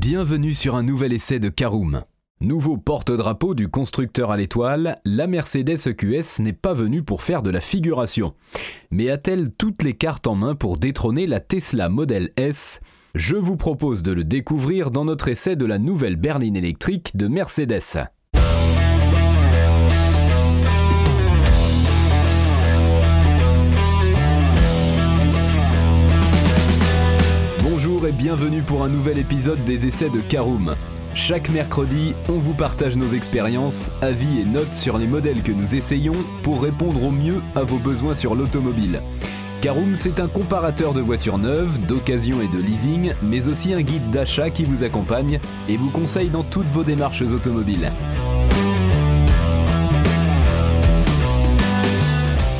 Bienvenue sur un nouvel essai de Caroom. Nouveau porte-drapeau du constructeur à l'étoile, la Mercedes EQS n'est pas venue pour faire de la figuration. Mais a-t-elle toutes les cartes en main pour détrôner la Tesla Model S? Je vous propose de le découvrir dans notre essai de la nouvelle berline électrique de Mercedes. Bienvenue pour un nouvel épisode des essais de Caroom. Chaque mercredi, on vous partage nos expériences, avis et notes sur les modèles que nous essayons pour répondre au mieux à vos besoins sur l'automobile. Caroom, c'est un comparateur de voitures neuves, d'occasion et de leasing, mais aussi un guide d'achat qui vous accompagne et vous conseille dans toutes vos démarches automobiles.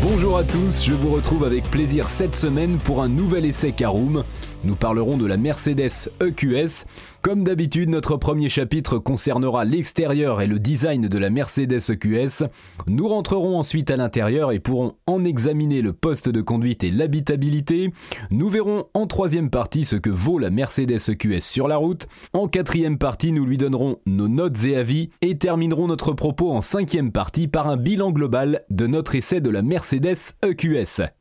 Bonjour à tous, je vous retrouve avec plaisir cette semaine pour un nouvel essai Caroom. Nous parlerons de la Mercedes EQS. Comme d'habitude, notre premier chapitre concernera l'extérieur et le design de la Mercedes EQS. Nous rentrerons ensuite à l'intérieur et pourrons en examiner le poste de conduite et l'habitabilité. Nous verrons en troisième partie ce que vaut la Mercedes EQS sur la route. En quatrième partie, nous lui donnerons nos notes et avis et terminerons notre propos en cinquième partie par un bilan global de notre essai de la Mercedes EQS.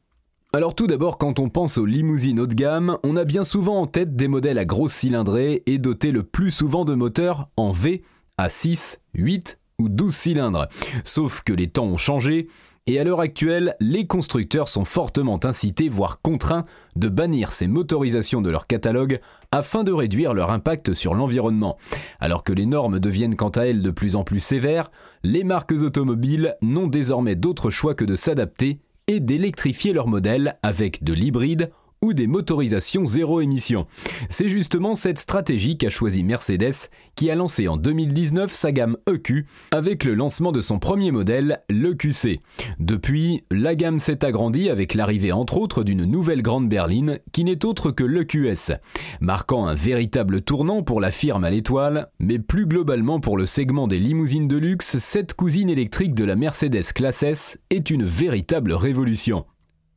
Alors tout d'abord, quand on pense aux limousines haut de gamme, on a bien souvent en tête des modèles à grosse cylindrée et dotés le plus souvent de moteurs en V à 6, 8 ou 12 cylindres. Sauf que les temps ont changé et à l'heure actuelle, les constructeurs sont fortement incités, voire contraints, de bannir ces motorisations de leur catalogue afin de réduire leur impact sur l'environnement. Alors que les normes deviennent quant à elles de plus en plus sévères, les marques automobiles n'ont désormais d'autre choix que de s'adapter et d'électrifier leur modèle avec de l'hybride ou des motorisations zéro émission. C'est justement cette stratégie qu'a choisi Mercedes, qui a lancé en 2019 sa gamme EQ avec le lancement de son premier modèle, l'EQC. Depuis, la gamme s'est agrandie avec l'arrivée entre autres d'une nouvelle grande berline qui n'est autre que l'EQS, marquant un véritable tournant pour la firme à l'étoile, mais plus globalement pour le segment des limousines de luxe, cette cousine électrique de la Mercedes Classe S est une véritable révolution.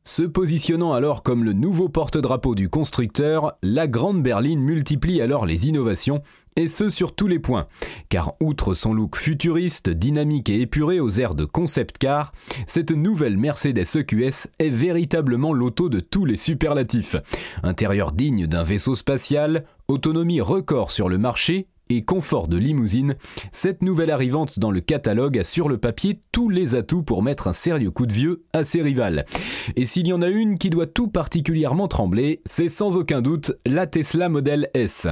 Se positionnant alors comme le nouveau porte-drapeau du constructeur, la grande berline multiplie alors les innovations, et ce sur tous les points. Car outre son look futuriste, dynamique et épuré aux airs de concept car, cette nouvelle Mercedes EQS est véritablement l'auto de tous les superlatifs. Intérieur digne d'un vaisseau spatial, autonomie record sur le marché confort de limousine, cette nouvelle arrivante dans le catalogue a sur le papier tous les atouts pour mettre un sérieux coup de vieux à ses rivales. Et s'il y en a une qui doit tout particulièrement trembler, c'est sans aucun doute la Tesla Model S.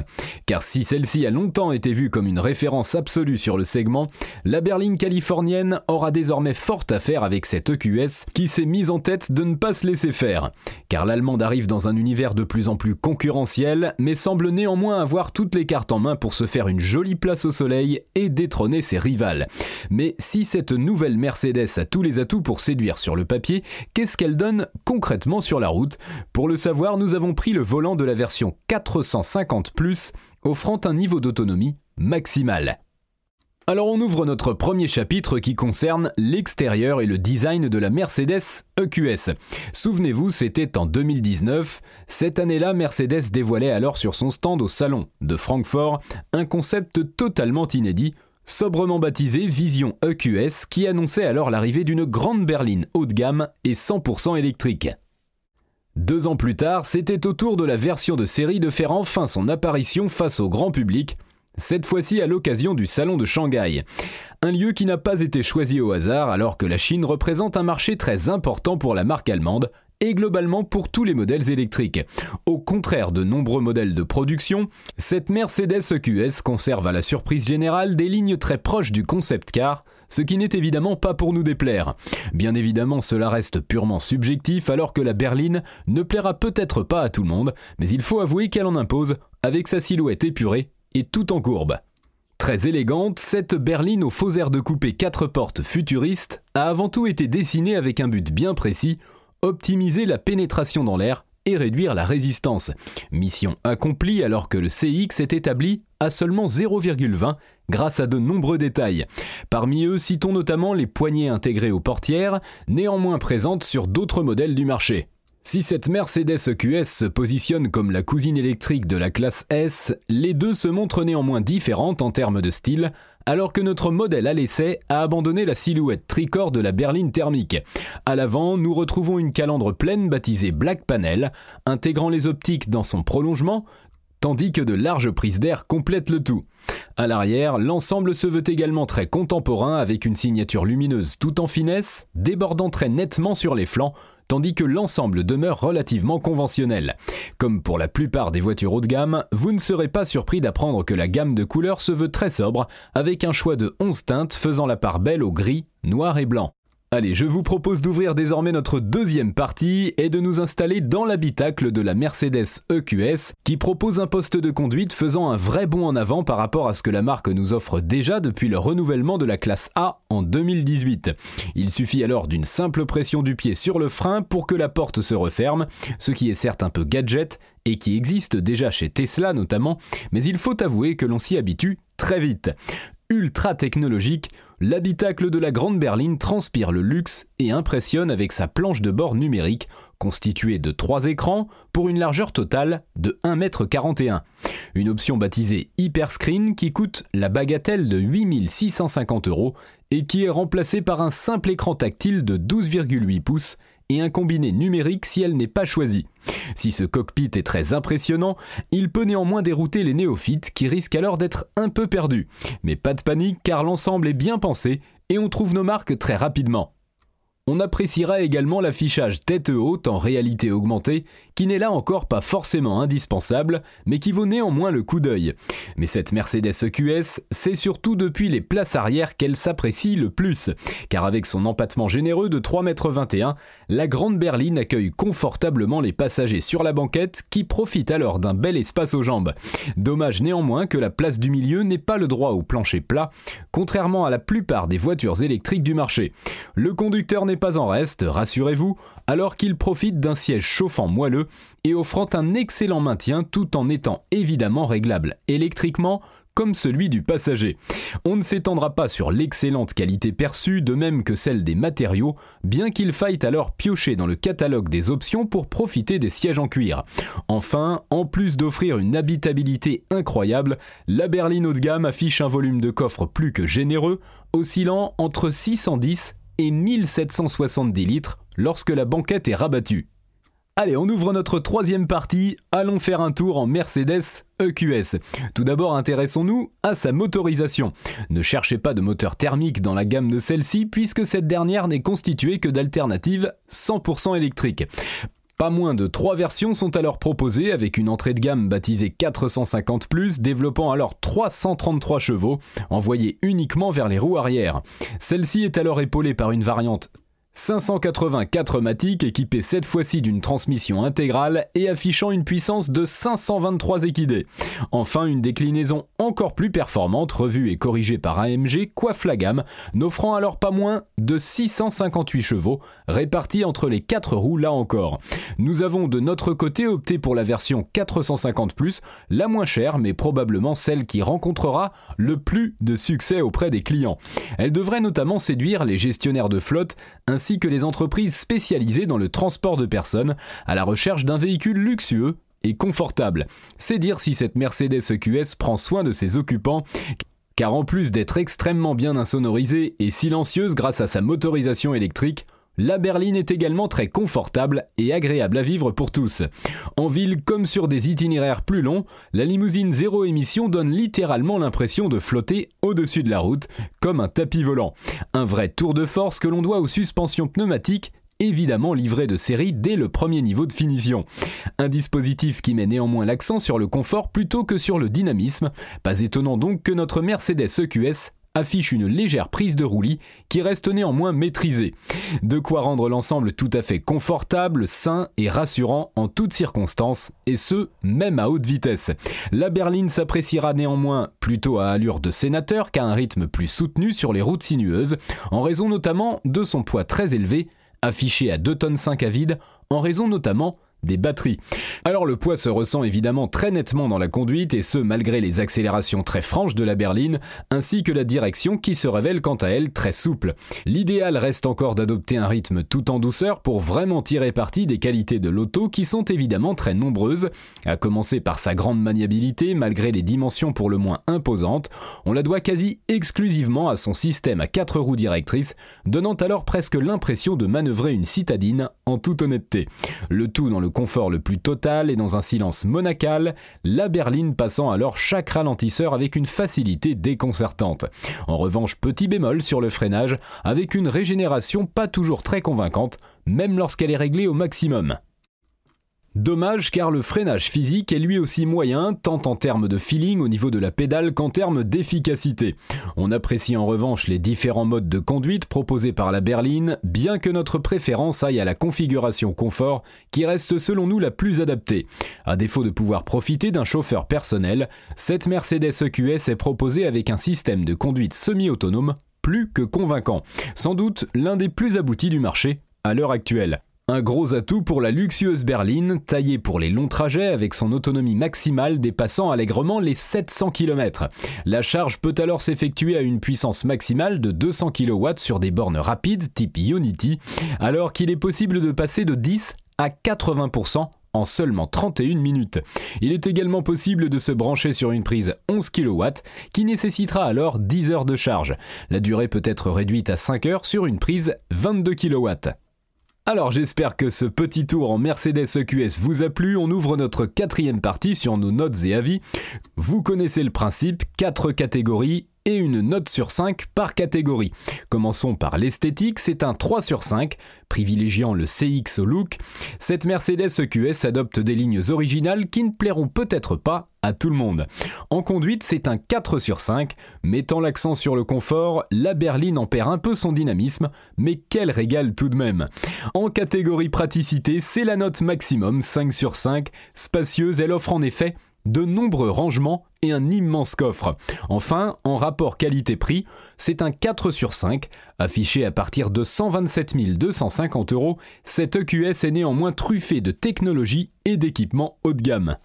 Car si celle-ci a longtemps été vue comme une référence absolue sur le segment, la berline californienne aura désormais fort à faire avec cette EQS qui s'est mise en tête de ne pas se laisser faire. Car l'allemande arrive dans un univers de plus en plus concurrentiel, mais semble néanmoins avoir toutes les cartes en main pour se faire une jolie place au soleil et détrôner ses rivales. Mais si cette nouvelle Mercedes a tous les atouts pour séduire sur le papier, qu'est-ce qu'elle donne concrètement sur la route? Pour le savoir, nous avons pris le volant de la version 450 ⁇ offrant un niveau d'autonomie maximal. Alors on ouvre notre premier chapitre qui concerne l'extérieur et le design de la Mercedes EQS. Souvenez-vous, c'était en 2019. Cette année-là, Mercedes dévoilait alors sur son stand au salon de Francfort un concept totalement inédit, sobrement baptisé Vision EQS, qui annonçait alors l'arrivée d'une grande berline haut de gamme et 100% électrique. Deux ans plus tard, c'était au tour de la version de série de faire enfin son apparition face au grand public cette fois-ci à l'occasion du Salon de Shanghai. Un lieu qui n'a pas été choisi au hasard alors que la Chine représente un marché très important pour la marque allemande et globalement pour tous les modèles électriques. Au contraire de nombreux modèles de production, cette Mercedes EQS conserve à la surprise générale des lignes très proches du concept car, ce qui n'est évidemment pas pour nous déplaire. Bien évidemment, cela reste purement subjectif alors que la berline ne plaira peut-être pas à tout le monde, mais il faut avouer qu'elle en impose avec sa silhouette épurée et tout en courbe. Très élégante, cette berline aux faux airs de coupé 4 portes futuriste a avant tout été dessinée avec un but bien précis, optimiser la pénétration dans l'air et réduire la résistance. Mission accomplie alors que le CX est établi à seulement 0,20 grâce à de nombreux détails. Parmi eux, citons notamment les poignées intégrées aux portières, néanmoins présentes sur d'autres modèles du marché. Si cette Mercedes EQS se positionne comme la cousine électrique de la classe S, les deux se montrent néanmoins différentes en termes de style, alors que notre modèle à l'essai a abandonné la silhouette tricorps de la berline thermique. À l'avant, nous retrouvons une calandre pleine baptisée Black Panel, intégrant les optiques dans son prolongement, tandis que de larges prises d'air complètent le tout. À l'arrière, l'ensemble se veut également très contemporain avec une signature lumineuse tout en finesse, débordant très nettement sur les flancs, tandis que l'ensemble demeure relativement conventionnel. Comme pour la plupart des voitures haut de gamme, vous ne serez pas surpris d'apprendre que la gamme de couleurs se veut très sobre, avec un choix de 11 teintes faisant la part belle au gris, noir et blanc. Allez, je vous propose d'ouvrir désormais notre deuxième partie et de nous installer dans l'habitacle de la Mercedes EQS qui propose un poste de conduite faisant un vrai bond en avant par rapport à ce que la marque nous offre déjà depuis le renouvellement de la classe A en 2018. Il suffit alors d'une simple pression du pied sur le frein pour que la porte se referme, ce qui est certes un peu gadget et qui existe déjà chez Tesla notamment, mais il faut avouer que l'on s'y habitue très vite. Ultra technologique, l'habitacle de la Grande Berline transpire le luxe et impressionne avec sa planche de bord numérique constituée de trois écrans pour une largeur totale de 1,41 m. Une option baptisée Hyperscreen qui coûte la bagatelle de 8650 euros et qui est remplacée par un simple écran tactile de 12,8 pouces et un combiné numérique si elle n'est pas choisie. Si ce cockpit est très impressionnant, il peut néanmoins dérouter les néophytes qui risquent alors d'être un peu perdus. Mais pas de panique car l'ensemble est bien pensé et on trouve nos marques très rapidement. On appréciera également l'affichage tête haute en réalité augmentée, qui n'est là encore pas forcément indispensable, mais qui vaut néanmoins le coup d'œil. Mais cette Mercedes EQS, c'est surtout depuis les places arrière qu'elle s'apprécie le plus, car avec son empattement généreux de 3,21 m, la grande berline accueille confortablement les passagers sur la banquette qui profitent alors d'un bel espace aux jambes. Dommage néanmoins que la place du milieu n'ait pas le droit au plancher plat, contrairement à la plupart des voitures électriques du marché. Le conducteur n'est pas en reste, rassurez-vous, alors qu'il profite d'un siège chauffant moelleux et offrant un excellent maintien tout en étant évidemment réglable électriquement comme celui du passager. On ne s'étendra pas sur l'excellente qualité perçue, de même que celle des matériaux, bien qu'il faille alors piocher dans le catalogue des options pour profiter des sièges en cuir. Enfin, en plus d'offrir une habitabilité incroyable, la berline haut de gamme affiche un volume de coffre plus que généreux, oscillant entre 610 et 1770 litres lorsque la banquette est rabattue. Allez, on ouvre notre troisième partie, allons faire un tour en Mercedes EQS. Tout d'abord, intéressons-nous à sa motorisation. Ne cherchez pas de moteur thermique dans la gamme de celle-ci, puisque cette dernière n'est constituée que d'alternatives 100% électriques. Pas moins de trois versions sont alors proposées avec une entrée de gamme baptisée 450 développant alors 333 chevaux, envoyés uniquement vers les roues arrière. Celle-ci est alors épaulée par une variante 584 Matic équipé cette fois-ci d'une transmission intégrale et affichant une puissance de 523 équidés. Enfin, une déclinaison encore plus performante, revue et corrigée par AMG, coiffe la gamme, n'offrant alors pas moins de 658 chevaux, répartis entre les 4 roues là encore. Nous avons de notre côté opté pour la version 450 la moins chère, mais probablement celle qui rencontrera le plus de succès auprès des clients. Elle devrait notamment séduire les gestionnaires de flotte, ainsi que les entreprises spécialisées dans le transport de personnes à la recherche d'un véhicule luxueux et confortable. C'est dire si cette Mercedes EQS prend soin de ses occupants, car en plus d'être extrêmement bien insonorisée et silencieuse grâce à sa motorisation électrique, la berline est également très confortable et agréable à vivre pour tous. En ville comme sur des itinéraires plus longs, la limousine zéro émission donne littéralement l'impression de flotter au-dessus de la route, comme un tapis volant. Un vrai tour de force que l'on doit aux suspensions pneumatiques évidemment livré de série dès le premier niveau de finition. Un dispositif qui met néanmoins l'accent sur le confort plutôt que sur le dynamisme, pas étonnant donc que notre Mercedes EQS affiche une légère prise de roulis qui reste néanmoins maîtrisée. De quoi rendre l'ensemble tout à fait confortable, sain et rassurant en toutes circonstances, et ce, même à haute vitesse. La berline s'appréciera néanmoins plutôt à allure de sénateur qu'à un rythme plus soutenu sur les routes sinueuses, en raison notamment de son poids très élevé, affiché à 2 tonnes 5 à vide, en raison notamment des batteries. Alors le poids se ressent évidemment très nettement dans la conduite et ce malgré les accélérations très franches de la berline ainsi que la direction qui se révèle quant à elle très souple. L'idéal reste encore d'adopter un rythme tout en douceur pour vraiment tirer parti des qualités de l'auto qui sont évidemment très nombreuses, à commencer par sa grande maniabilité malgré les dimensions pour le moins imposantes, on la doit quasi exclusivement à son système à quatre roues directrices, donnant alors presque l'impression de manœuvrer une citadine en toute honnêteté. Le tout dans le confort le plus total et dans un silence monacal, la berline passant alors chaque ralentisseur avec une facilité déconcertante. En revanche, petit bémol sur le freinage, avec une régénération pas toujours très convaincante, même lorsqu'elle est réglée au maximum. Dommage car le freinage physique est lui aussi moyen, tant en termes de feeling au niveau de la pédale qu'en termes d'efficacité. On apprécie en revanche les différents modes de conduite proposés par la berline, bien que notre préférence aille à la configuration confort qui reste selon nous la plus adaptée. À défaut de pouvoir profiter d'un chauffeur personnel, cette Mercedes EQS est proposée avec un système de conduite semi-autonome plus que convaincant, sans doute l'un des plus aboutis du marché à l'heure actuelle. Un gros atout pour la luxueuse berline, taillée pour les longs trajets avec son autonomie maximale dépassant allègrement les 700 km. La charge peut alors s'effectuer à une puissance maximale de 200 kW sur des bornes rapides type Unity, alors qu'il est possible de passer de 10 à 80% en seulement 31 minutes. Il est également possible de se brancher sur une prise 11 kW qui nécessitera alors 10 heures de charge. La durée peut être réduite à 5 heures sur une prise 22 kW. Alors j'espère que ce petit tour en Mercedes EQS vous a plu. On ouvre notre quatrième partie sur nos notes et avis. Vous connaissez le principe, 4 catégories et une note sur 5 par catégorie. Commençons par l'esthétique, c'est un 3 sur 5, privilégiant le CX au look. Cette Mercedes EQS adopte des lignes originales qui ne plairont peut-être pas à tout le monde. En conduite, c'est un 4 sur 5, mettant l'accent sur le confort, la berline en perd un peu son dynamisme, mais quel régal tout de même. En catégorie praticité, c'est la note maximum, 5 sur 5, spacieuse, elle offre en effet de nombreux rangements et un immense coffre. Enfin, en rapport qualité-prix, c'est un 4 sur 5, affiché à partir de 127 250 euros. Cette EQS est néanmoins truffée de technologie et d'équipements haut de gamme.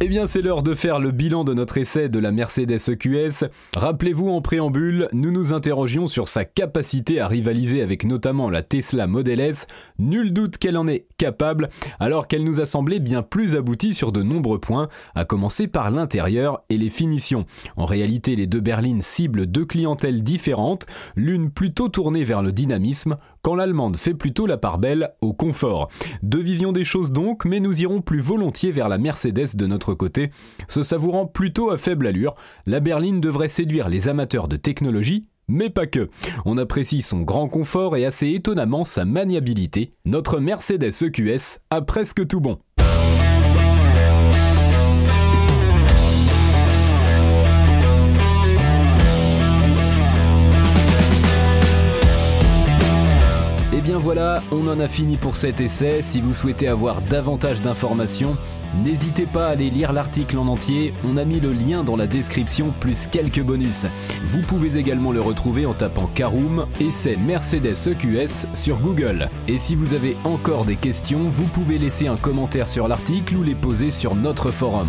Eh bien, c'est l'heure de faire le bilan de notre essai de la Mercedes EQS. Rappelez-vous, en préambule, nous nous interrogions sur sa capacité à rivaliser avec notamment la Tesla Model S. Nul doute qu'elle en est capable, alors qu'elle nous a semblé bien plus aboutie sur de nombreux points, à commencer par l'intérieur et les finitions. En réalité, les deux berlines ciblent deux clientèles différentes, l'une plutôt tournée vers le dynamisme, quand l'allemande fait plutôt la part belle au confort. Deux visions des choses donc, mais nous irons plus volontiers vers la Mercedes de notre côté. Se savourant plutôt à faible allure, la berline devrait séduire les amateurs de technologie, mais pas que. On apprécie son grand confort et assez étonnamment sa maniabilité. Notre Mercedes EQS a presque tout bon. On en a fini pour cet essai. Si vous souhaitez avoir davantage d'informations, N'hésitez pas à aller lire l'article en entier, on a mis le lien dans la description plus quelques bonus. Vous pouvez également le retrouver en tapant Caroom c'est Mercedes EQS sur Google. Et si vous avez encore des questions, vous pouvez laisser un commentaire sur l'article ou les poser sur notre forum.